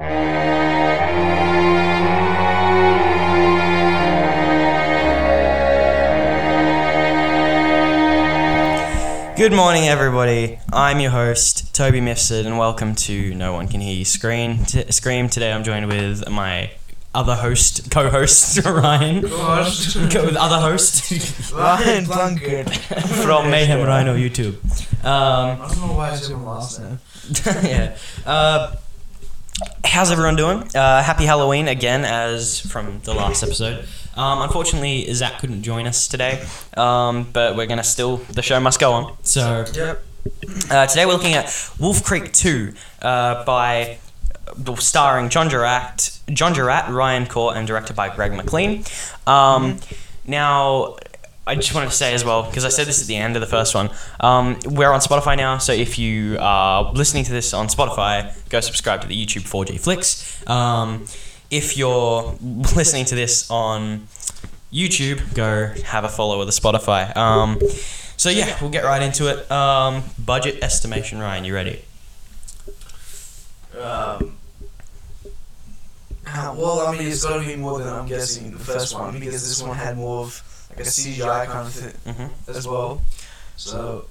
Good morning, everybody. I'm your host, Toby Mifsud, and welcome to No One Can Hear You Scream. T- Scream. Today, I'm joined with my other host, co-host Ryan. Co- with other host Ryan Plunkett. from Mayhem Rhino YouTube. Um, I don't know why I said my last name. yeah. Uh, how's everyone doing? Uh, happy Halloween again, as from the last episode. Um, unfortunately, Zach couldn't join us today, um, but we're gonna still. The show must go on. So Yep. uh, today we're looking at Wolf Creek Two uh, by. Starring John Jarratt, John Jarratt, Ryan Corr, and directed by Greg McLean. Um, Now, I just wanted to say as well, because I said this at the end of the first one, um, we're on Spotify now, so if you are listening to this on Spotify, go subscribe to the YouTube 4G Flicks. Um, if you're listening to this on YouTube, go have a follow of the Spotify. Um, so yeah, we'll get right into it. Um, budget estimation, Ryan, you ready? Um, how, well, I mean, it's got to be more than I'm guessing the first one because this one had more of like a CGI kind of thing Mm-hmm. as well. So,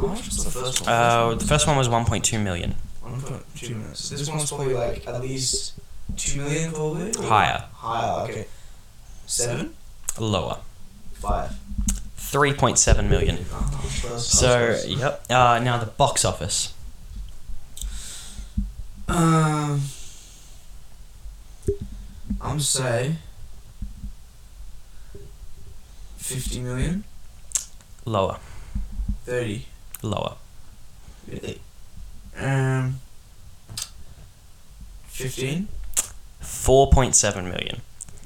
how much was the first one? Uh, the first one was 1.2 million. 1.2 million. So this one's probably like at least two million, probably. Higher, Higher. Okay. Seven. lower, Five. 3.7 million. So, yep. Uh, now the box office. Um, I'm say fifty million, Lower, thirty. lower. Really? Um, fifteen. 4.7 million.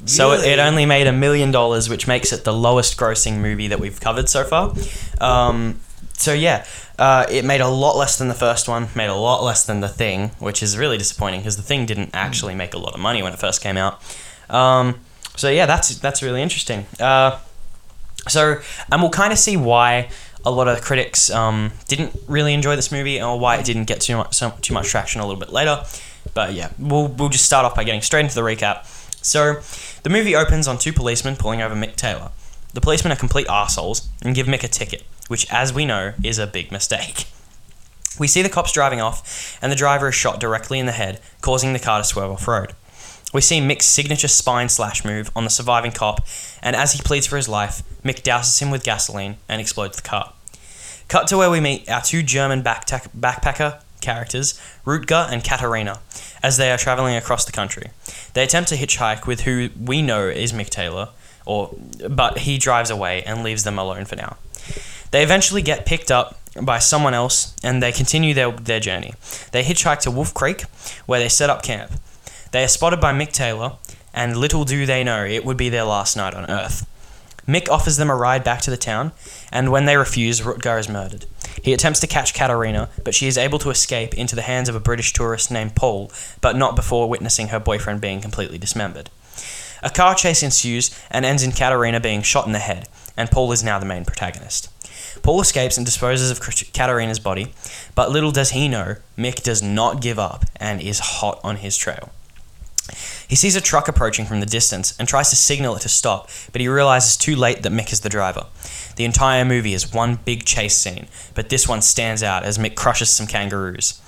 So it, it only made a million dollars, which makes it the lowest grossing movie that we've covered so far. Um, so yeah, uh, it made a lot less than the first one, made a lot less than The Thing, which is really disappointing because The Thing didn't actually make a lot of money when it first came out. Um, so yeah, that's that's really interesting. Uh, so and we'll kind of see why a lot of critics um, didn't really enjoy this movie or why it didn't get too much so, too much traction a little bit later. But yeah, we'll we'll just start off by getting straight into the recap. So, the movie opens on two policemen pulling over Mick Taylor. The policemen are complete assholes and give Mick a ticket, which, as we know, is a big mistake. We see the cops driving off, and the driver is shot directly in the head, causing the car to swerve off road. We see Mick's signature spine slash move on the surviving cop, and as he pleads for his life, Mick douses him with gasoline and explodes the car. Cut to where we meet our two German backpacker characters, Rutger and Katarina, as they are traveling across the country. They attempt to hitchhike with who we know is Mick Taylor, or but he drives away and leaves them alone for now. They eventually get picked up by someone else and they continue their, their journey. They hitchhike to Wolf Creek, where they set up camp. They are spotted by Mick Taylor, and little do they know it would be their last night on Earth. Mick offers them a ride back to the town, and when they refuse, Rutger is murdered. He attempts to catch Katarina, but she is able to escape into the hands of a British tourist named Paul, but not before witnessing her boyfriend being completely dismembered. A car chase ensues and ends in Katarina being shot in the head, and Paul is now the main protagonist. Paul escapes and disposes of Katarina's body, but little does he know, Mick does not give up and is hot on his trail. He sees a truck approaching from the distance and tries to signal it to stop, but he realizes too late that Mick is the driver. The entire movie is one big chase scene, but this one stands out as Mick crushes some kangaroos.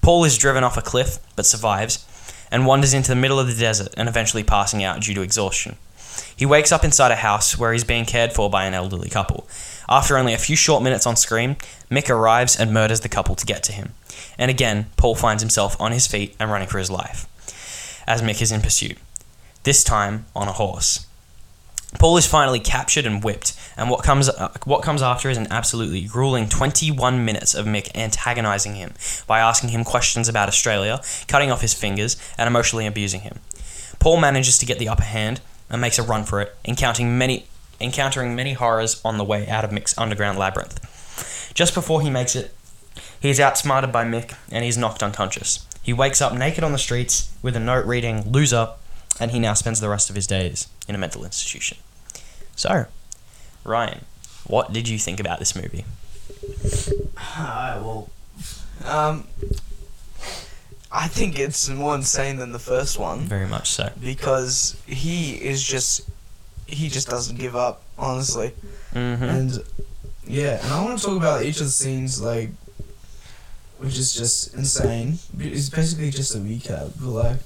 Paul is driven off a cliff, but survives, and wanders into the middle of the desert and eventually passing out due to exhaustion. He wakes up inside a house where he's being cared for by an elderly couple. After only a few short minutes on screen, Mick arrives and murders the couple to get to him. And again, Paul finds himself on his feet and running for his life as Mick is in pursuit, this time on a horse. Paul is finally captured and whipped, and what comes uh, what comes after is an absolutely grueling 21 minutes of Mick antagonizing him by asking him questions about Australia, cutting off his fingers, and emotionally abusing him. Paul manages to get the upper hand and makes a run for it, encountering many encountering many horrors on the way out of Mick's underground labyrinth. Just before he makes it, he is outsmarted by Mick and he's knocked unconscious. He wakes up naked on the streets with a note reading "loser," and he now spends the rest of his days in a mental institution. So, Ryan, what did you think about this movie? Alright, well, um, I think it's more insane than the first one Very much so. because he is just he just doesn't give up honestly Mm-hmm. and yeah and I want to talk about each of the scenes like which is just insane it's basically just a recap but like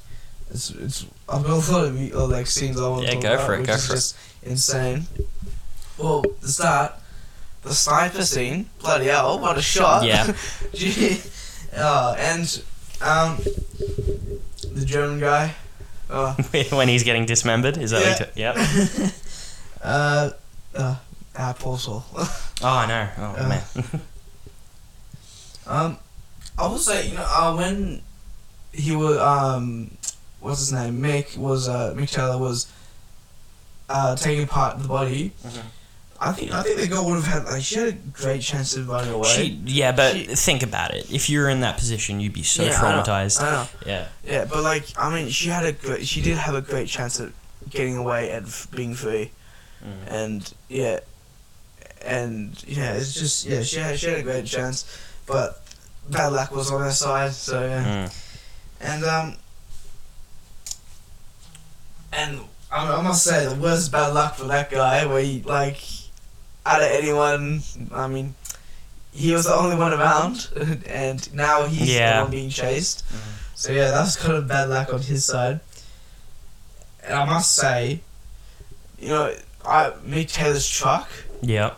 it's it's I've got a lot of re- uh, like scenes I want to Yeah, talk go about for it, go for it. insane well the start the sniper scene bloody hell what a shot Yeah. Uh, and um the German guy uh, when he's getting dismembered, is that Yeah. what you t- Yep. uh, uh, Apostle. Oh, I know. Oh Uh, man. um, I will say, you know, uh, when he was, um, what's his name? Mick was, uh, Mick Taylor was, uh, taking apart the body. Mhm. I think, I think the girl would have had, like, she had a great chance of running away. She, yeah, but She- think about it. If you're in that position, you'd be so Yeah, I know, traumatized. I know. Yeah. Yeah, but like, I mean, she had a great, she did have a great chance at getting away and f- being free. Mm. and yeah, and yeah, it's just yeah, she had, she had a great chance, but bad luck was on her side. So yeah, Mm. and um, and I, I must say the worst bad luck for that guy, where he like, out of anyone, I mean, he was the only one around, and now he's Yeah. the one being chased. So yeah, that was kind of bad luck on his side. And I must say, you know, I Mick Taylor's truck. Yeah.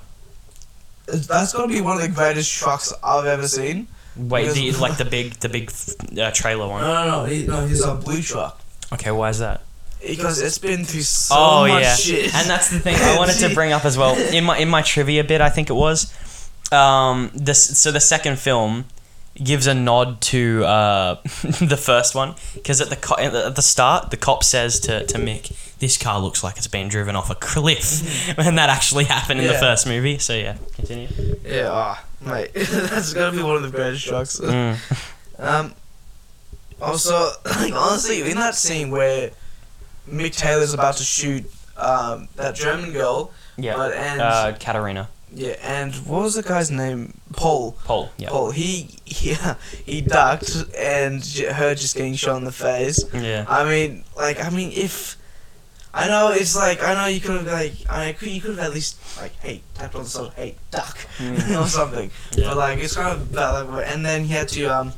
That's gonna be one of the greatest trucks I've ever seen. Wait, the, like the big, the big uh, trailer No, one. no, no, he, no, he's a blue truck Okay, why is that? because it's been through so oh much yeah, shit. and that's the thing I wanted to bring up as well in my in my trivia bit. I think it was, um, this so the second film gives a nod to uh, the first one because at the co- at the start the cop says to to Mick, "This car looks like it's been driven off a cliff," and that actually happened in the Yeah. first movie. So yeah, continue. Yeah, ah, mate, that's gonna be one of the greatest trucks. Mm. Um, also, like honestly, in that scene where Mick Taylor's about to shoot um, that German girl, Yeah, but and uh, Katarina, yeah, and what was the guy's name? Paul. Paul. Yeah, Paul. He he he ducked, and her just getting shot in the face. yeah. I mean, like, I mean, if I know it's like I know you could have like I mean, you could have at least like hey tapped on the shoulder, hey duck Mm. or something. Yeah. But like it's kind of bad. Like, and then he had to um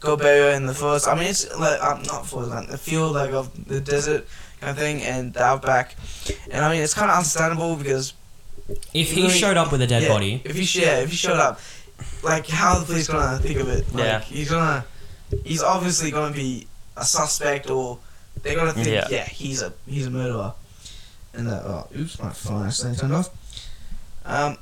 go bury her in the forest. I mean, it's like um not forest like the field like of the desert kind of thing, and the outback. And I mean, it's kind of understandable because If he Really- showed up with a dead yeah, body, If he sh- yeah, if he showed up, like how are the police gonna think of it? Like, Yeah. he's gonna he's obviously gonna be a suspect or they're gonna think Yeah. yeah, he's a he's a murderer. And that oh oops my phone accidentally turned off. Um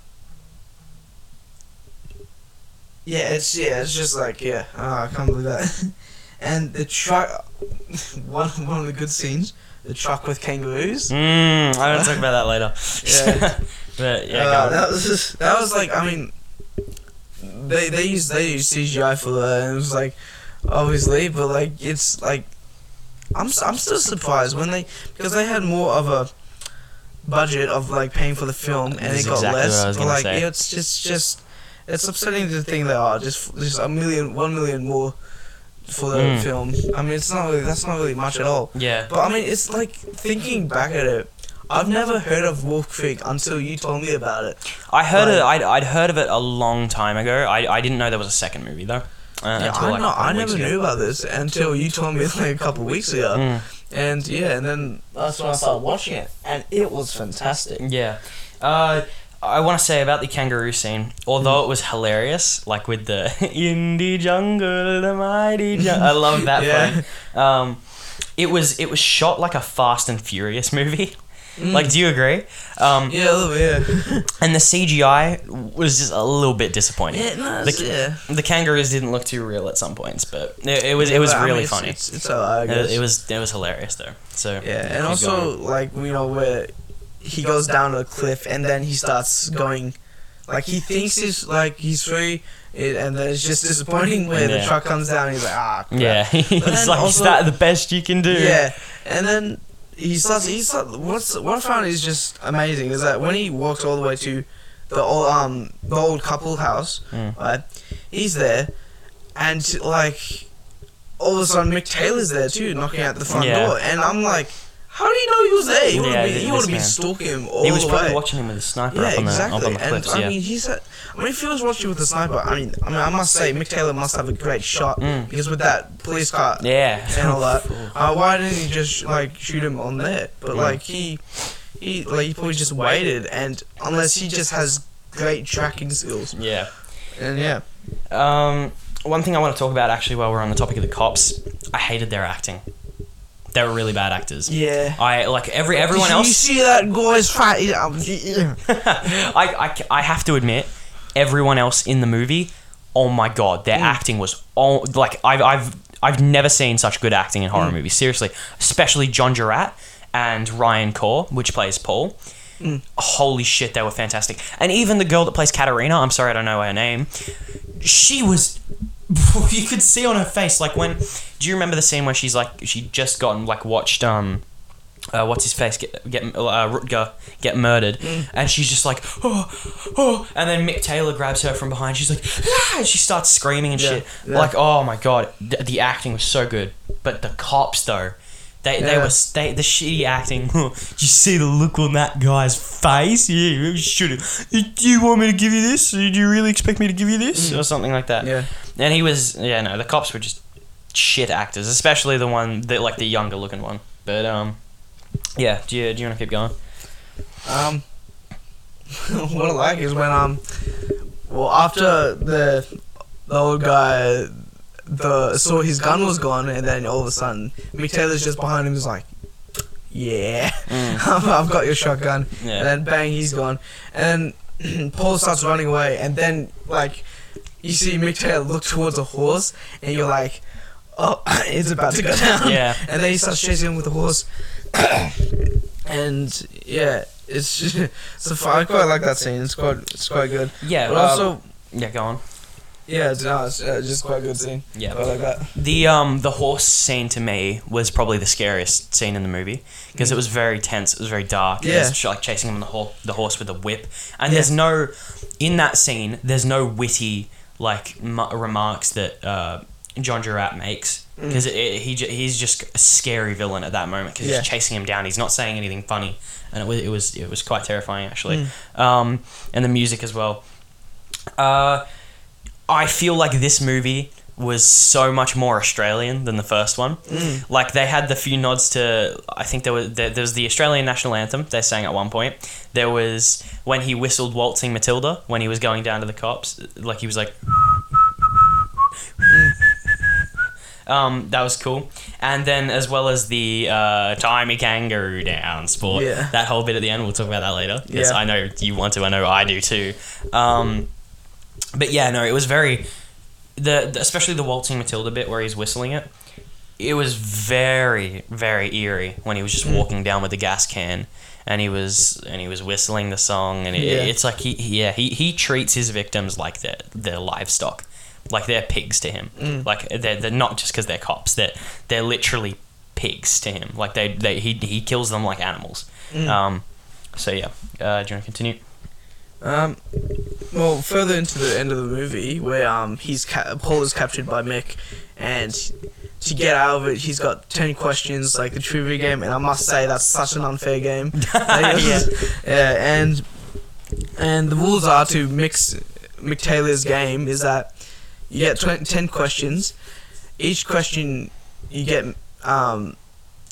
Yeah, it's yeah, it's just like yeah, oh, I can't believe that. and the truck one one of the good scenes, the truck with kangaroos. mm, I want to talk about that later. Yeah. But yeah, Uh, that was that was like I mean, they they used they used CGI for that, and it was like obviously, but like it's like I'm I'm still surprised when they because they had more of a budget of like paying for the film and That's it got exactly less. what I was but like it's just just it's upsetting to think they are just just a million one million more for the Mm. film. I mean, it's not really that's not really much at all. yeah. But I mean, it's like thinking back at it. I've never heard of Wolf Creek until you told me about it. I heard it. Like- I'd, I'd heard of it a long time ago. I, I didn't know there was a second movie though. Uh, Yeah, I, like, I never ago. knew about this until you told me like a couple weeks ago. Mm, And yeah, and then that's when I started watching it, and it was fantastic. yeah. Uh, I want to say about the kangaroo scene, although it was hilarious, like with the in the jungle, the mighty jungle. I love that Yeah. part. Um, it was it was shot like a Fast and Furious movie. Like, do you agree? Um, Mm. yeah, a little bit, yeah. and the CGI was just a little bit disappointing. yeah, no, The, yeah. the kangaroos didn't look too real at some points, but it, it was it was But, I mean, really it's- funny. It's, it's It, it was it was hilarious though. So yeah, and also going. like you know where he goes down a cliff and then he starts going, like he thinks he's like he's free, it, and then it's just disappointing when the truck comes down. and He's like ah crap. yeah, he's then like, is that the best you can do? Yeah, and then he starts. He starts. What's what I found is just amazing is that when he walks all the way to the old um the old couple house, Mm. right? He's there, and like all of a sudden Mick Taylor's there too, knocking at the front Yeah. door, and I'm like, how do you know he was there? He would Yeah, have been, this he would been stalking him all he was the probably way. watching him with a sniper Yeah, up on the exactly. up on the and cliffs. I mean, he said, I mean, if he was watching with a sniper, I mean, I mean, I must say, Mick Taylor must have a great shot Mm. because with that police car yeah. and all that, uh, why didn't he just like shoot him on there? But Yeah. like he, he like he probably just waited, and unless he just has great tracking skills, yeah. and yeah, Um, one thing I want to talk about actually while we're on the topic of the cops, I hated their acting. They were really bad actors. yeah. I like every everyone Did You see that guy's fat? I, I, I have to admit, everyone else in the movie, oh my god, their Mm. acting was all like I've I've I've never seen such good acting in Mm. horror movies. Seriously, especially John Jarratt and Ryan Corr, which plays Paul. Mm. Holy shit, they were fantastic. And even the girl that plays Katarina, I'm sorry I don't know her name. She was you could see on her face like when do you remember the scene where she's like she just gotten like watched um uh, what's his face get get uh, Rutger get murdered, and she's just like oh oh, and then Mick Taylor grabs her from behind. She's like ah, and she starts screaming and Yeah, shit. yeah. Like oh my god, the, the acting was so good, but the cops though. They, they were they, the shitty acting. Did you see the look on that guy's face? Yeah, you should have. Do you want me to give you this? Do you really expect me to give you this, or something like that? yeah. And he was, yeah, no, the cops were just shit actors, especially the one that, like, the younger looking one. But, um, yeah, do you, do you want to keep going? Um, what I like is when um, well after the the old guy the saw his gun was gone, and then all of a sudden Mick Taylor's just behind him, He's like, yeah, I've got your shotgun, Mm. Yeah. and then bang, he's gone, and Paul starts running away, and then like you see Mick Taylor look towards a horse, and you're like. Oh, it's about to go down. Yeah. And then he starts chasing him with the horse. and yeah, it's just, a, fu- I quite like that scene. It's quite it's quite good. Yeah, But um, also, yeah, go on. Yeah, it's, no, it's uh, just quite a good scene. Yeah. I like that. The um the horse scene to me was probably the scariest scene in the movie because it was very tense. It was very dark. Yeah. It was like chasing him on the horse, the horse with a whip, and Yeah. there's no in that scene. There's no witty like mu- remarks that uh, John Jarratt makes Mm. because he ju- he's just a scary villain at that moment because Yeah. he's chasing him down. He's not saying anything funny, and it was it was it was quite terrifying actually. Mm. Um, and the music as well. Uh, I feel like this movie was so much more Australian than the first one. Mm. Like they had the few nods to. I think there was there, there was the Australian national anthem they sang at one point. There was when he whistled "Waltzing Matilda" when he was going down to the cops. Like he was like. Um, that was cool, and then as well as the uh, "Tie Me Kangaroo Down" sport, Yeah. that whole bit at the end. We'll talk about that later because Yeah. I know you want to. I know I do too. Um, but yeah, no, it was very the, the especially the waltzing Matilda bit where he's whistling it. It was very very eerie when he was just Mm. walking down with the gas can and he was and he was whistling the song and it, Yeah. it's like he he- yeah he, he treats his victims like they're they're livestock like they're pigs to him Mm. like they're, they're not just because they're cops they're they're literally pigs to him like they, they he, he kills them like animals Mm. um so yeah uh, do you want to continue Um, well, further into the end of the movie, where um he's ca- Paul is captured by Mick, and to get out of it, he's got ten questions like the trivia game, and I must say that's such an unfair game. Like, Yeah. yeah, and and the rules are to mix Mick Taylor's game is that you get tw- ten questions, each question you get um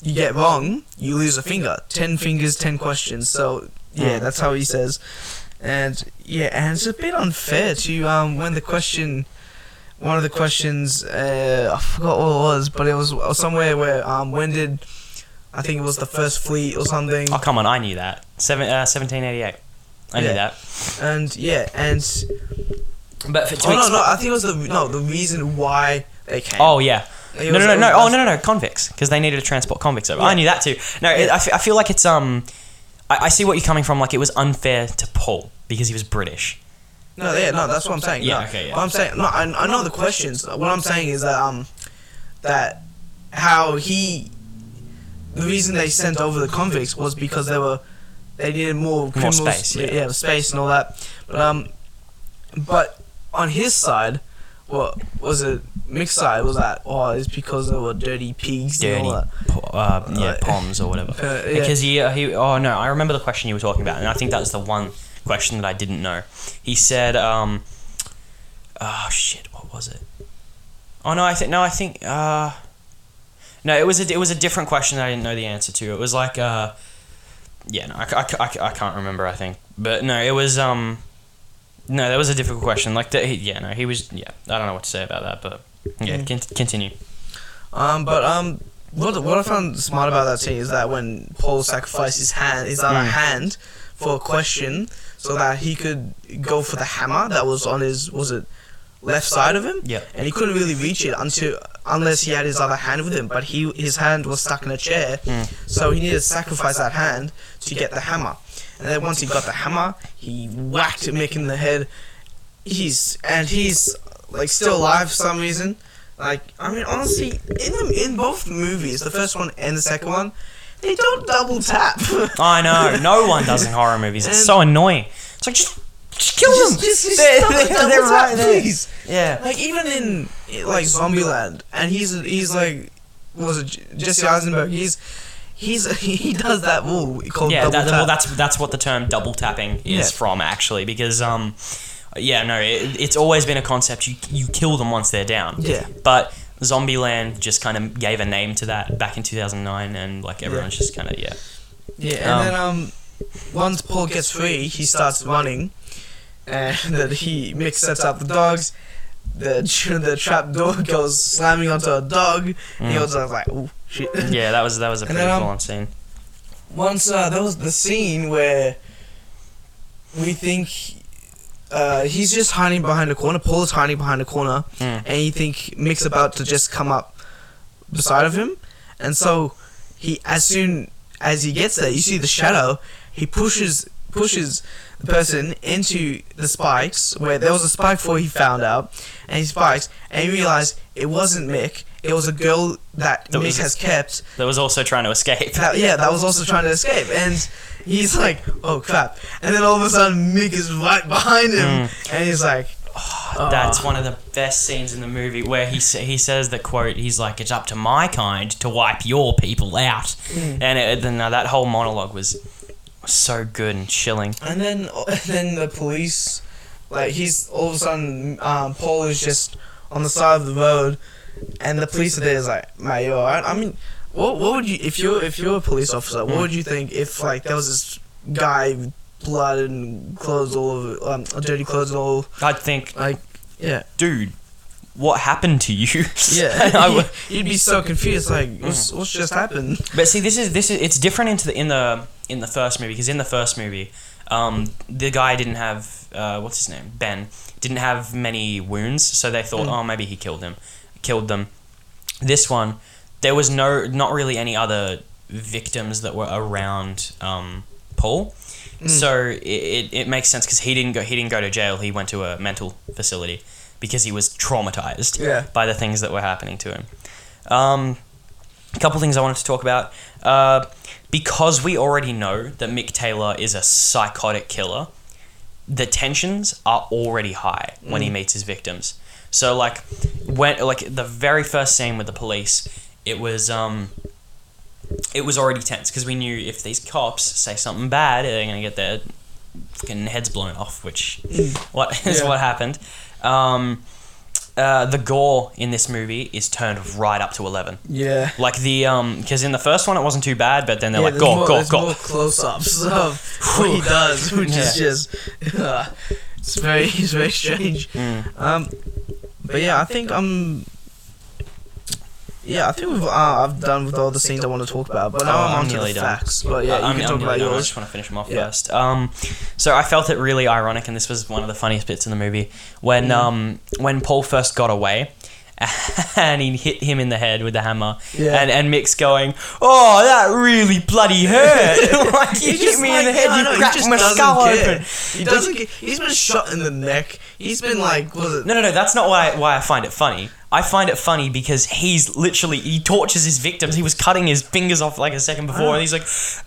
you get wrong, you lose a finger. Ten fingers, ten questions. So yeah, that's how he says. And yeah, and it's a bit unfair to um when the question, one of the questions, uh, I forgot what it was, but it was somewhere where um when did, I think it was the first fleet or something. oh come on i knew that Seven, uh, 1788 i knew Yeah. that And yeah, and but for, to oh no no, I think it was the no the reason why they came. oh yeah It no, no, no, no. Oh, no, no, no. Convicts, because they needed to transport convicts over. I knew that too. No, Yeah. I, fe- I feel like it's um, I, I see what you're coming from. Like it was unfair to Paul because he was British. No, yeah, no, that's what I'm saying. Yeah, no. okay, yeah. What I'm saying, no, I, I know the questions. What I'm saying is that um, that how he, the reason they sent over the convicts was because they were, they needed more criminals, space, yeah. yeah, space and all that. But um, but on his side, what was it? Mixed side was that? Oh, it's because they were dirty pigs. and Dirty, all that. uh, yeah, Uh, poms or whatever. Uh, yeah. Because he, uh, he, oh no, I remember the question you were talking about, and I think that was the one question that I didn't know. He said, um, oh shit, what was it? Oh no, I think no, I think, uh, no, it was a, it was a different question that I didn't know the answer to. It was like, uh, yeah, no, I, I, I, I can't remember. I think, but no, it was, um, no, that was a difficult question. Like, the, he, yeah, no, he was, yeah, I don't know what to say about that, but yeah, Mm. con- continue. Um, but um, what what I found smart about that scene is that when Paul sacrificed his hand, his other Mm. hand, for a question, so that he could go for the hammer that was on his was it left side of him, Yeah. and he couldn't really reach it until unless he had his other hand with him. But he his hand was stuck in a chair, Mm. so he needed to sacrifice that hand to get the hammer. And then once he got the hammer, he whacked Mick in the head. He's and he's like still alive for some reason. Like I mean, honestly, in the, in both movies, the first one and the second one, they don't double tap. I know. No one does in horror movies. It's And- so annoying. It's like just, just kill them. Just, just, just they're, they're, they're right there. please. Yeah. Like even in like Zombieland, and he's he's like, was it Jesse Eisenberg? He's he's he does that move called Yeah. double That, tap. well, that's that's what the term double tapping is Yeah. from actually, because um, yeah, no, it, it's always been a concept. You you kill them once they're down. yeah. But Zombieland just kind of gave a name to that back in 2009, and like everyone's just kind of yeah. Yeah, and Um, then um, once Paul gets free, he starts running, and then he Mick sets up the dogs. The the trap door goes slamming onto a dog. And he Mm. was like, "Oh shit!" Yeah, that was that was a pretty then, um, scene. Once uh, there was the scene where we think uh, he's just hiding behind a corner. Paul is hiding behind a corner, Mm. and you think Mick's about to just come up beside of him, and so he as soon as he gets there, you see the shadow. He pushes pushes the person into the spikes where there was a spike before he found out, and he spikes, and he realized it wasn't Mick. It was a girl that, That Mick has kept. That was also trying to escape. That, yeah, that was also trying to escape, and he's like, "Oh crap!" And then all of a sudden, Mick is right behind him, and he's like, oh, That's one of the best scenes in the movie where he sa- he says the quote. He's like, "It's up to my kind to wipe your people out," Mm. and it, then uh, that whole monologue was so good and chilling. And then, and then the police, like he's all of a sudden, um, Paul is just on the side of the road, and the police are there. Is like, mate, you alright? I mean, what what would you if you're if you're a police officer? What would you think if like there was this guy with blood and clothes all over, um, dirty clothes and all, I'd think, like, yeah, dude, what happened to you? yeah. I would- You'd be so confused, like, what's, what's just happened? But see, this is this is it's different into the in the in the first movie because in the first movie, um, the guy didn't have uh, what's his name Ben didn't have many wounds, so they thought, Mm. oh, maybe he killed him, killed them. This one, there was no not really any other victims that were around um, Paul, Mm. so it, it, it makes sense because he didn't go he didn't go to jail. He went to a mental facility because he was traumatized Yeah. by the things that were happening to him. Um, a couple things I wanted to talk about. Uh, because we already know that Mick Taylor is a psychotic killer, the tensions are already high when he Mm. meets his victims. So like when like the very first scene with the police, it was um it was already tense because we knew if these cops say something bad, they're gonna get their fucking heads blown off, which what is Yeah. what happened. Um, uh, the gore in this movie is turned right up to eleven. Yeah. Like the um, because in the first one it wasn't too bad, but then they're Yeah, like gore, more, gore, gore. close-ups of what he does, which is just uh, it's very it's very strange. Mm. Um, but yeah, I think um, yeah, I think we've uh, I've done with all the scenes I want to talk about. But now Oh, I'm I'm on to the done. facts. But yeah, you I'm- can I'm talk nearly about done. I just want to finish them off Yeah. first. Um, so I felt it really ironic, and this was one of the funniest bits in the movie when Mm. um when Paul first got away. and he hit him in the head with the hammer, Yeah. and and Mick's going, "Oh, that really bloody hurt! like you hit me like, in the head, I you he cracked just my skull care. open." He doesn't. Get, he's been shot in the neck. He's been like, was it? No, no, no. That's not why why I find it funny. I find it funny because he's literally he tortures his victims. He was cutting his fingers off like a second before, and he's like,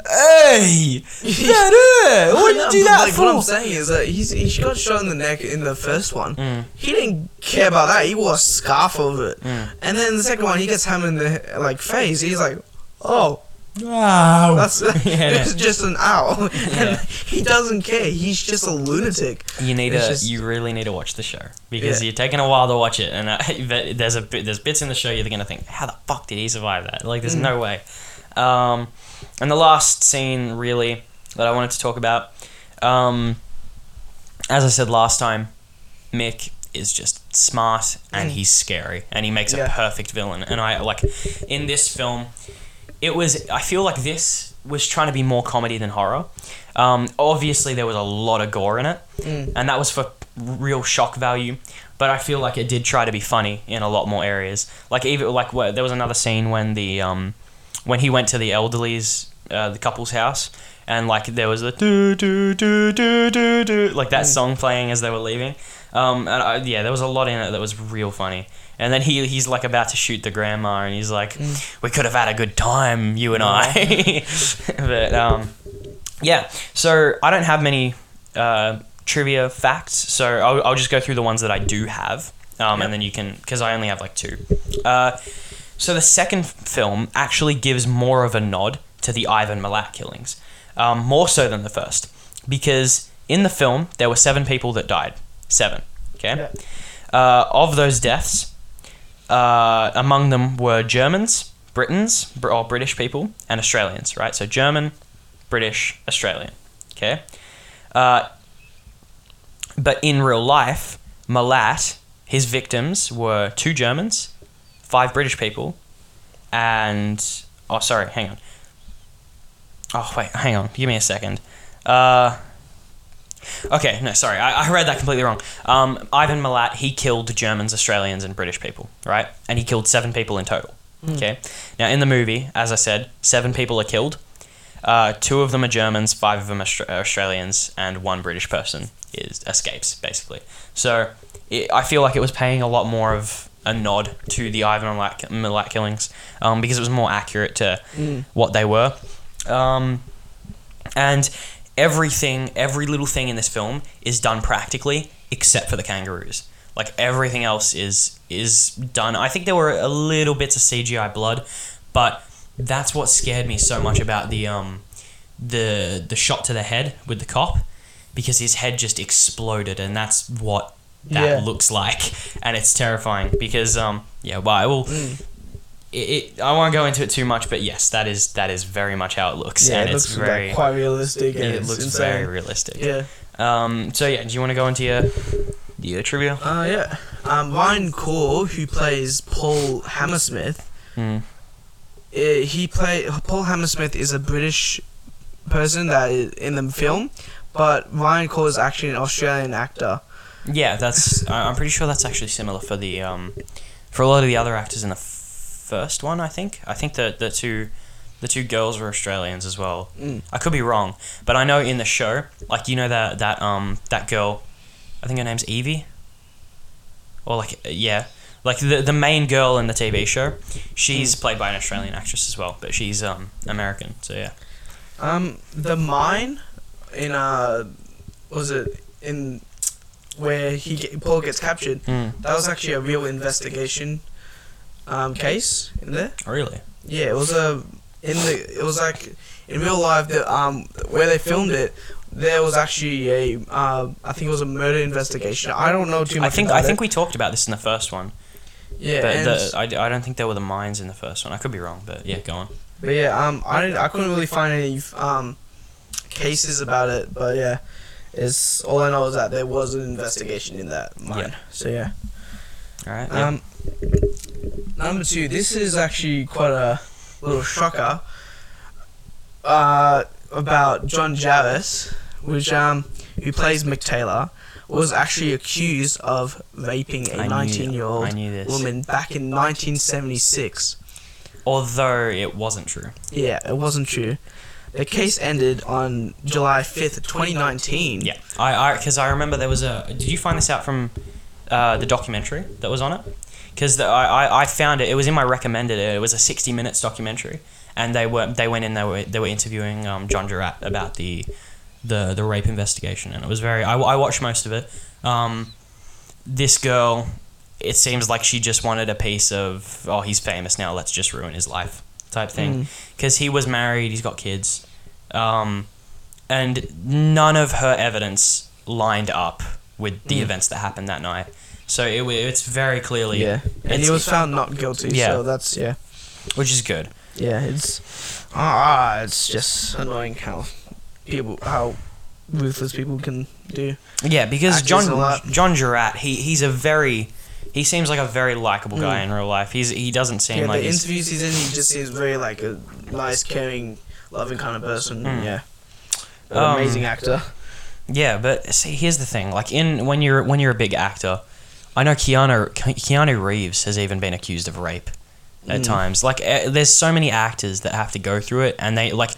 "Hey, that, what did you do that like, for?" What I'm saying is that he's he got shot in the neck in the first one. Mm. He didn't care about that. He wore a scarf over it. Mm. And then the second one, he gets hammered in the like face. He's like, oh, Wow. that's Yeah. it's just an owl. Yeah. And he doesn't care. He's just a lunatic. You need It's to. just- you really need to watch the show because Yeah. you're taking a while to watch it, and uh, but there's a there's bits in the show you're gonna think, how the fuck did he survive that? Like, there's Mm. no way. Um, and the last scene really that I wanted to talk about, um, as I said last time, Mick is just smart and Mm. he's scary and he makes a perfect villain. And I like in this film, it was. I feel like this was trying to be more comedy than horror. Um, obviously, there was a lot of gore in it Mm. and that was for real shock value. But I feel like it did try to be funny in a lot more areas. Like even like where, there was another scene when the um, when he went to the elderly's uh, the couple's house and like there was a do do do do do do like that Mm. song playing as they were leaving. Um, and I, yeah, there was a lot in it that was real funny. And then he he's like about to shoot the grandma, and he's like, Mm. "We could have had a good time, you and I." but um, yeah, so I don't have many uh, trivia facts, so I'll, I'll just go through the ones that I do have, um, Yep. and then you can because I only have like two. Uh, so the second film actually gives more of a nod to the Ivan Milat killings, um, more so than the first, because in the film there were seven people that died, seven. Okay, Yeah. uh, of those deaths, uh, among them were Germans, Britons, or British people, and Australians. Right, so German, British, Australian. Okay, uh, but in real life, Milat, his victims were two Germans, five British people, and oh, sorry, hang on. Oh wait, hang on. Give me a second. Uh, okay, no, sorry, I, I read that completely wrong. Um, Ivan Milat, he killed Germans, Australians, and British people, right? And he killed seven people in total. Okay. Now in the movie, as I said, seven people are killed. Uh, two of them are Germans, five of them are Austra- Australians, and one British person is escapes basically. So it, I feel like it was paying a lot more of a nod to the Ivan Milat, Milat killings um, because it was more accurate to Mm. what they were. Um, and everything, every little thing in this film is done practically except for the kangaroos. Like everything else is is done. I think there were a little bits of CGI blood, but that's what scared me so much about the um the the shot to the head with the cop because his head just exploded and that's what that Yeah. looks like and it's terrifying because um yeah well I will Mm. It, it, I won't go into it too much, but yes, that is that is very much how it looks, Yeah, and it it's looks very like quite realistic. And it looks insane. very realistic. Yeah. Um. So yeah, do you want to go into your your trivia? Uh, yeah. Um, Ryan Corr, who plays Paul Hammersmith, Mm. eh, he play Paul Hammersmith is a British person that is in the film, but Ryan Corr is actually an Australian actor. Yeah, that's. I'm pretty sure that's actually similar for the um, for a lot of the other actors in the first one. I think. I think the the two. The two girls were Australians as well. Mm. I could be wrong, but I know in the show, like you know that that um that girl, I think her name's Evie. Or like yeah, like the the main girl in the TV show, she's played by an Australian actress as well, but she's um American. So yeah. Um, the mine in uh, was it in where he Paul gets captured? Mm. That was actually a real investigation um, case in there. Really. Yeah, it was a in the it was like in real life the um where they filmed it. There was actually a uh, I think it was a murder investigation. I don't know too much. I think I think it. we talked about this in the first one, yeah, but and, the, I, I don't think there were the mines in the first one. I could be wrong, but yeah, go on. but yeah, um, I didn't, I couldn't really find any um cases about it, but yeah, it's all I know is that there was an investigation in that mine. Yeah. So yeah. All right. yeah. Um, number two. This is actually quite a little shocker. Uh, about John Jarvis, which um, who plays Mick Taylor, was actually accused of raping a 19-year-old I knew this. woman back in 1976. Although it wasn't true. Yeah, it wasn't true. The case ended on July 5th, 2019. Yeah, I I because I remember there was a. Did you find this out from uh, the documentary that was on it? Because I, I I found it. It was in my recommended. It was a sixty minutes documentary, and they were they went in. They were they were interviewing um, John Jarratt about the the the rape investigation, and it was very. I, I watched most of it. Um, this girl, it seems like she just wanted a piece of oh he's famous now. Let's just ruin his life type thing because he was married. He's got kids. Um, and none of her evidence lined up with the Mm. events that happened that night. So it, it's very clearly, Yeah, and he was found not guilty. Yeah. So that's yeah, which is good. yeah. It's ah, it's just annoying how people how ruthless people can do. Yeah, because Actors John lot. John Jarratt, he he's a very he seems like a very likable guy in real life. He's he doesn't seem Mm. yeah, like the he's, interviews he's in, he just seems very like a nice, caring, loving kind of person. Mm. Yeah, An Um, amazing actor. Yeah, but see, here's the thing: like in when you're when you're a big actor, I know Keanu Keanu Reeves has even been accused of rape at Mm. times. Like, eh, there's so many actors that have to go through it, and they like.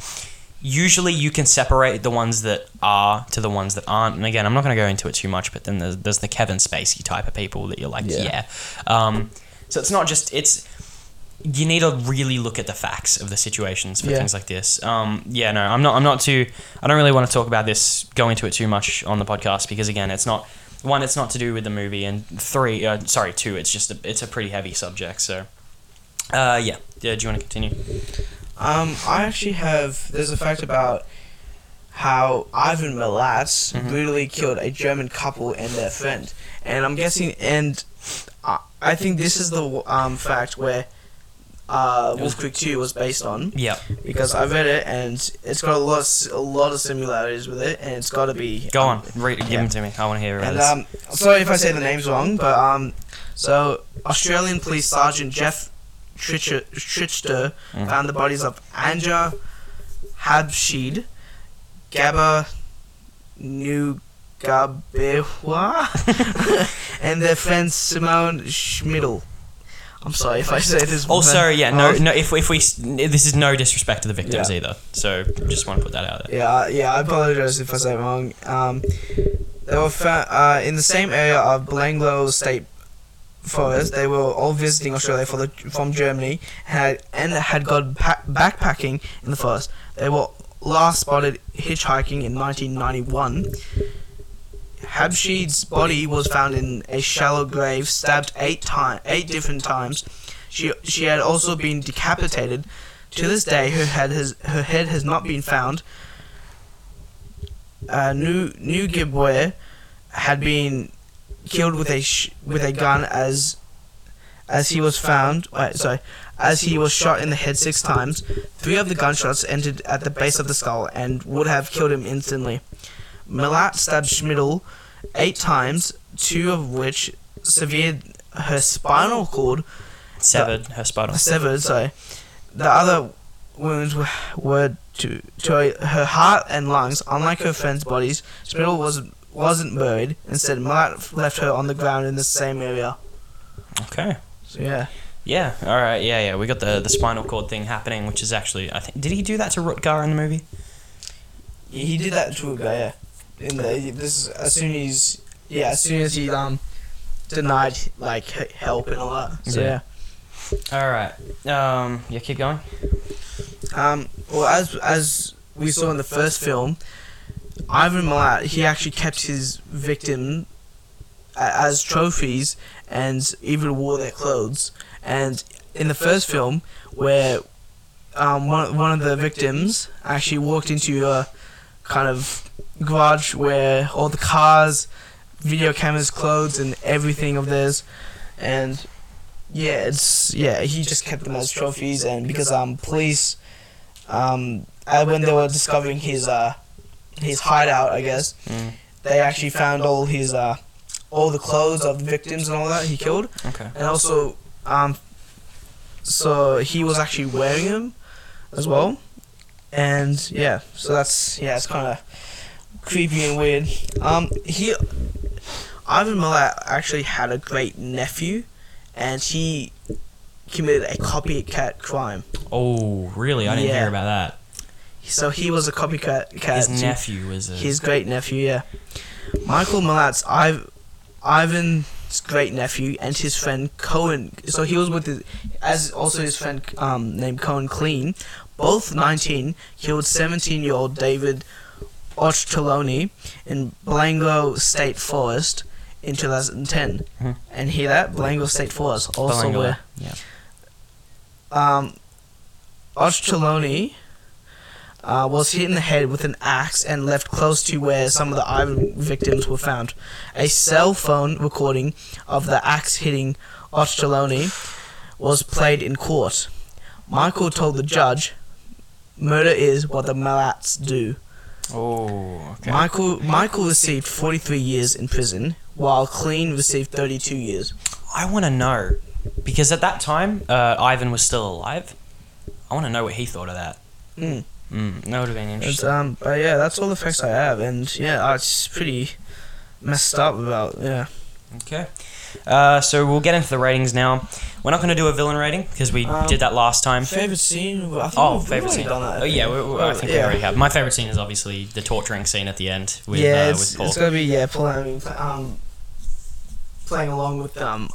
Usually, you can separate the ones that are to the ones that aren't. And again, I'm not going to go into it too much, but then there's, there's the Kevin Spacey type of people that you're like, Yeah. yeah. Um, so it's not just it's. You need to really look at the facts of the situations for Yeah. things like this. Um, yeah, no, I'm not. I'm not too. I don't really want to talk about this, go into it too much on the podcast because again, it's not one. It's not to do with the movie, and three. Uh, sorry, two. It's just a, it's a pretty heavy subject. So, uh, yeah. Yeah. Do you want to continue? Um, I actually have. There's a fact about how Ivan Milat Mhm. brutally killed a German couple and their friend, and I'm guessing, and I, I think this is the um fact where. Uh, Wolf Creek 2 was based on Yeah. because I read it and it's got a lot, of, a lot of similarities with it, and it's got to be. Go um, on. Read, give yeah. them to me. I want to hear about And this. um, sorry if I say the names wrong, but um, so Australian Police Sergeant Jeff Trichter, Trichter Mhm. found the bodies of Anja Habschied, Gabba Nugabewa, and their friend Simone Schmidl. I'm sorry if I say this. also, but- yeah, no, um, no. If if we, this is no disrespect to the victims Yeah. either. So just want to put that out there. Yeah, yeah. I apologize if I say wrong. Um, they were found uh, in the same area of Belanglo State Forest. They were all visiting Australia for the, from Germany had and had gone pa- backpacking in the forest. They were last spotted hitchhiking in 1991. Habschied's body was found in a shallow grave, stabbed eight time, eight different times. She she had also been decapitated. To this day, her head has her head has not been found. Uh, New New Gibwe had been killed with a sh- with a gun as as he was found. Wait, sorry, as he was shot in the head six times. Three of the gunshots entered at the base of the skull and would have killed him instantly. Milat stabbed Schmidl eight times, two of which severed her spinal cord Severed her spinal. severed. Sorry, the other wounds were, were to to her heart and lungs. Unlike her friends' bodies, Spittle was wasn't buried. Instead, Matt left her on the ground in the same area. Okay. So yeah, Yeah. All right. Yeah. Yeah. We got the the spinal cord thing happening, which is actually I think did he do that to Rutger in the movie? he, he did that to a guy. Yeah, in the this as soon as yeah as soon as he um denied like h- help and all that. So Yeah. yeah. All right. Um. Yeah. Keep going. Um, well, as as we saw in the first film, Ivan Milat he actually kept his victim a- as trophies and even wore their clothes. And in the first film, where um, one one of the victims actually walked into a kind of garage where all the cars, video cameras, clothes, and everything of theirs, and yeah, it's yeah he just kept them as trophies, and because um police um, when they were discovering his uh, his hideout, I guess Mm. they actually found all his uh, all the clothes of the victims and all that he killed, Okay. and also um, so he was actually wearing them as well, and yeah, so that's yeah, it's kind of creepy and weird. Um, he Ivan Milat actually had a great nephew, and he committed a copycat crime. Oh, really? I didn't Yeah. hear about that. So he was a copycat cat. His nephew was a. His great nephew, yeah. Michael Malatz, Iv- Ivan great nephew and his friend Cohen. So he was with his, as also his friend um, named Cohen Klein, both 19, killed 17 year old David Auchterlonie in Blango State Forest in 2010. Mhm. And hear that? Blango State Forest, also Belangolo. where Yeah. um, uh, was hit in the head with an axe and left close to where some of the Ivan victims were found. A cell phone recording of the axe hitting Ochterlony was played in court. Michael told the judge, "Murder is what the Milats do." Oh, okay. Michael Michael received 43 years in prison, while Klein received 32 years. I want to know because at that time uh, Ivan was still alive. I want to know what he thought of that. Mm. Mm, that would have been It's, interesting. um, but yeah, that's all the facts I have, and yeah, it's pretty messed up about yeah. Okay. Uh, so we'll get into the ratings now. We're not going to do a villain rating because we Um, did that last time. Favorite scene? I think Oh, favorite scene. Done that, Oh yeah, we, we, I think we already have. My favorite scene is obviously the torturing scene at the end with yeah, uh, it's, with Paul. it's gonna be yeah, playing um, playing along with um,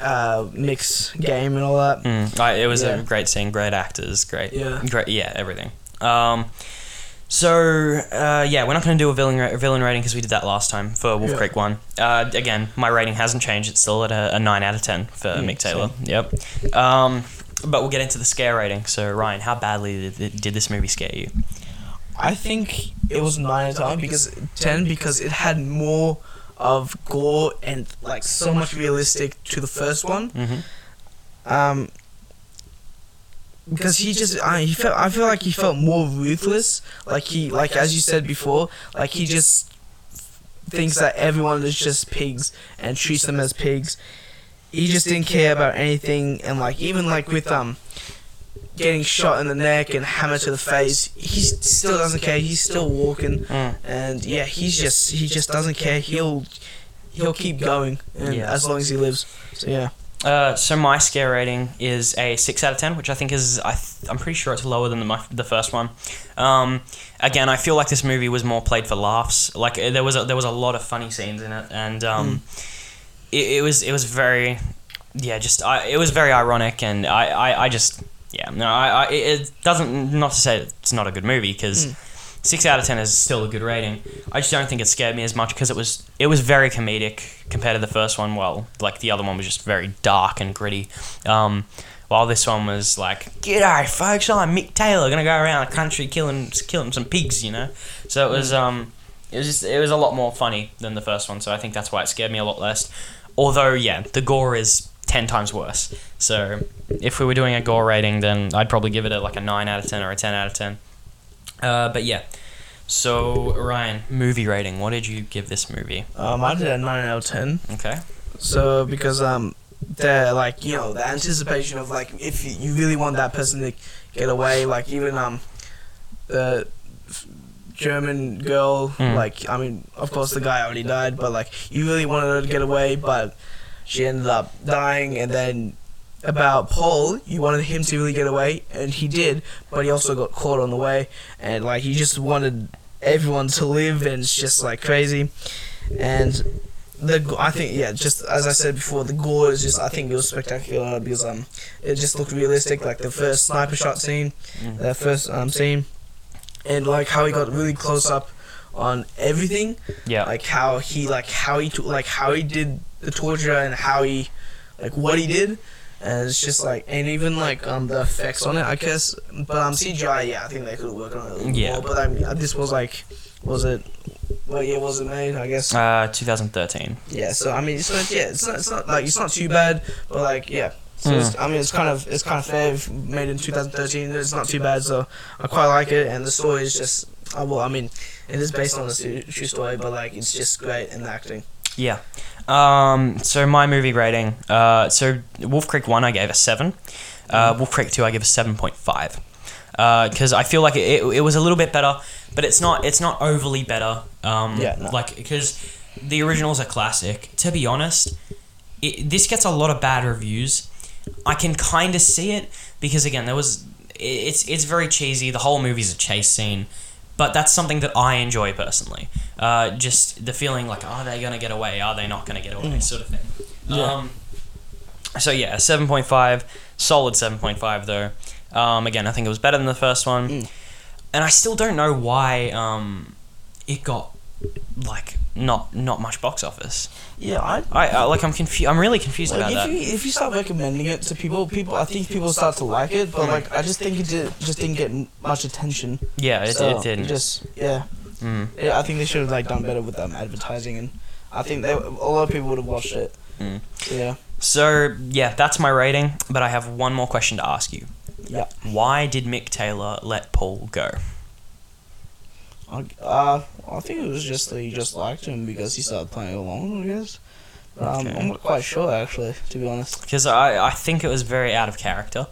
uh, Mick's game and all that. Mm, I, it was Yeah. a great scene, great actors, great, Yeah. great, yeah, everything. Um, so uh, yeah, we're not going to do a villain ra- villain rating because we did that last time for Wolf Yeah. Creek One. Uh, again, my rating hasn't changed; it's still at a, a nine out of ten for Mm, Mick Taylor. Yep. Um, but we'll get into the scare rating. So Ryan, how badly did, did this movie scare you? I think it was nine out of ten because ten because it had more of gore and like so much realistic to the first one. Mm-hmm. Um, because he just, I, he felt, I feel like he felt more ruthless. Like he, like as you said before, like he just thinks that everyone is just pigs and treats them as pigs. He just didn't care about anything, and like even like with um, getting shot in the neck and hammered to the face, he still doesn't care. He's still walking, Mm. and yeah, he's just, he just doesn't care. He'll, he'll keep going, and Yeah. as long as he lives. So yeah. Uh, so my scare rating is a six out of ten, which I think is I th- I'm pretty sure it's lower than the my, the first one. Um, again, I feel like this movie was more played for laughs. Like uh, there was a, there was a lot of funny scenes in it, and um, it, it was it was very yeah just I, it was very ironic, and I, I, I just yeah no I, I it it doesn't not to say it's not a good movie because. Mm. Six out of ten is still a good rating. I just don't think it scared me as much because it was it was very comedic compared to the first one. Well, like the other one was just very dark and gritty. Um, while this one was like, "G'day, folks! I'm Mick Taylor, gonna go around the country killing killing some pigs," you know. So it was um, it was just it was a lot more funny than the first one. So I think that's why it scared me a lot less. Although, yeah, the gore is ten times worse. So if we were doing a gore rating, then I'd probably give it a, like a nine out of ten or a ten out of ten. Uh, but yeah. So Ryan, movie rating. What did you give this movie? Um, I did a nine out of ten. Okay. So because um, the like you know the anticipation of like if you, really want that person to get away, like even um, the German girl, Mm. like I mean, of course the guy already died, but like you really wanted her to get away, but she ended up dying, and then. About Paul, you wanted him to really get away, and he did, but he also got caught on the way, and like he just wanted everyone to live, and it's just like crazy, and the I think yeah, just as I said before, the gore is just I think it was spectacular because um it just looked realistic, like the first sniper shot scene, Mhm. the first um scene, and like how he got really close up on everything, Yeah. like how he like how he t- like how he did the torture and how he like what he did. And it's just like, and even like um the effects on it, I guess. But um CGI, yeah, I think they could work on it a little Yeah. more. But I mean, this was like, was it? What year was it made? I guess. Uh, 2013. Yeah, so I mean, it's not, yeah, it's not, it's not like it's not too bad, but like yeah. So it's, I mean, it's kind of it's kind of fair. if Made in 2013, it's not too bad. So I quite like it, and the story is just. Uh, well, I mean, it is based on a true story, but like it's just great in the acting. Yeah. Um, so my movie rating. Uh, so Wolf Creek one I gave a seven. Uh, Mm. Wolf Creek two I give a seven point five. Because I feel like it, it, it was a little bit better, but it's not it's not overly better. Um, Yeah, no. Like because the original's a classic. To be honest, it, this gets a lot of bad reviews. I can kind of see it because again there was it, it's it's very cheesy. The whole movie's a chase scene. But that's something that I enjoy personally. Uh, just the feeling like, are they going to get away? Are they not going to get away? Mm. Sort of thing. Yeah. Um, so yeah, seven point five, solid seven point five though. Um, again, I think it was better than the first one, Mm. and I still don't know why um, it got like not not much box office. Yeah, I I, I like I'm confused. I'm really confused like about if that. you if you start recommending it to people, people I think people start to like it, but like I just think it did, just didn't get much attention. yeah, it, So, it didn't. Just yeah, Mm, yeah. I think they should have like done better with um, advertising, and I think they a lot of people would have watched it. mm. Yeah. So yeah, that's my rating. But I have one more question to ask you. Yeah. Why did Mick Taylor let Paul go? I- Uh, I think it was just that he just liked him because he started playing along. I guess. Um, Okay. I'm not quite sure actually, to be honest. Because I, I think it was very out of character.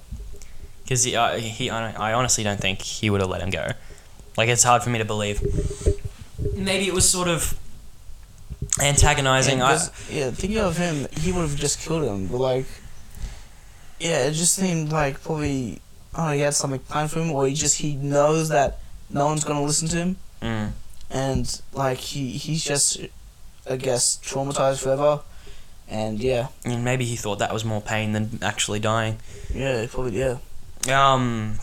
Because he, uh, he I, I honestly don't think he would have let him go. Like it's hard for me to believe. Maybe it was sort of antagonizing. Yeah, I, yeah, thinking of him, he would have just killed him. But like, yeah, it just seemed like probably I know, he had something planned for him, or he just he knows that no one's gonna listen to him, mm, and like he he's just, I guess, traumatized forever. And yeah, and maybe he thought that was more pain than actually dying. yeah, probably yeah. Um,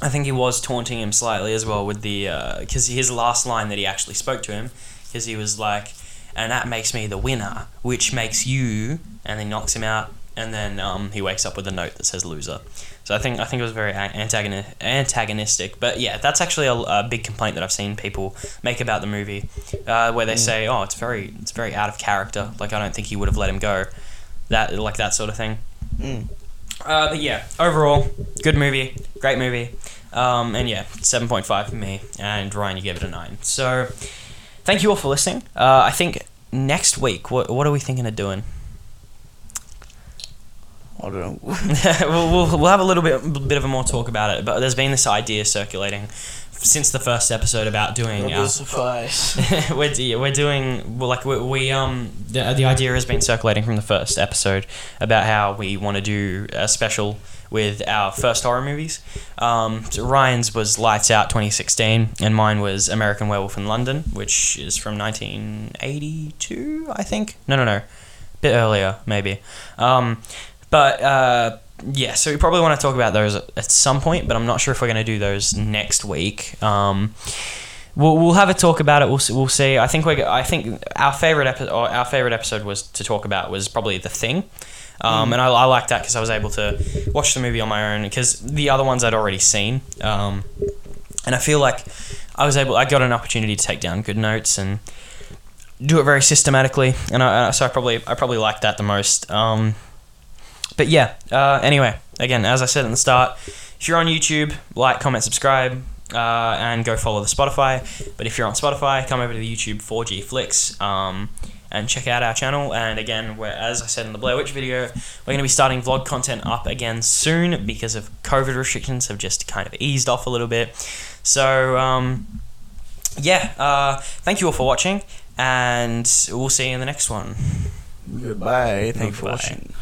I think he was taunting him slightly as well with the because his last line that he actually spoke to him because he was like, and that makes me the winner, which makes you, and then knocks him out, and then um, he wakes up with a note that says loser. So I think I think it was very antagoni- antagonistic. But yeah, that's actually a, a big complaint that I've seen people make about the movie, uh, where they Mm. say, oh, it's very it's very out of character. Like I don't think he would have let him go, that like that sort of thing. Mm. Uh, but yeah, overall, good movie, great movie, um, and yeah, seven point five for me. And Ryan, you gave it a nine. So, thank you all for listening. Uh, I think next week, what what are we thinking of doing? I don't know. we'll, we'll, we'll have a little bit bit of a more talk about it. But there's been this idea circulating since the first episode about doing. Uh, we're, we're doing well, like we, we um the, the idea has been circulating from the first episode about how we want to do a special with our first horror movies. Um, so Ryan's was Lights Out 2016, and mine was American Werewolf in London, which is from 1982, I think. No, no, no, a bit earlier maybe. Um, but uh, yeah, so we probably want to talk about those at, some point, but I'm not sure if we're going to do those next week. Um, we'll, we'll have a talk about it. We'll, we'll see. I think we I think our favorite episode our favorite episode was to talk about was probably the thing. Um, and I, I like that because I was able to watch the movie on my own because the other ones I'd already seen. Um, and I feel like I was able, I got an opportunity to take down good notes and do it very systematically. And I, so I probably, I probably liked that the most. Um, but yeah, uh, anyway, again, as I said at the start, if you're on YouTube, like, comment, subscribe, uh, and go follow the Spotify. But if you're on Spotify, come over to the YouTube 4G Flicks um, and check out our channel. And again, we're, as I said in the Blair Witch video, we're going to be starting vlog content up again soon because of COVID restrictions have just kind of eased off a little bit. So, um, yeah, uh, thank you all for watching, and we'll see you in the next one. Goodbye. Thanks for watching.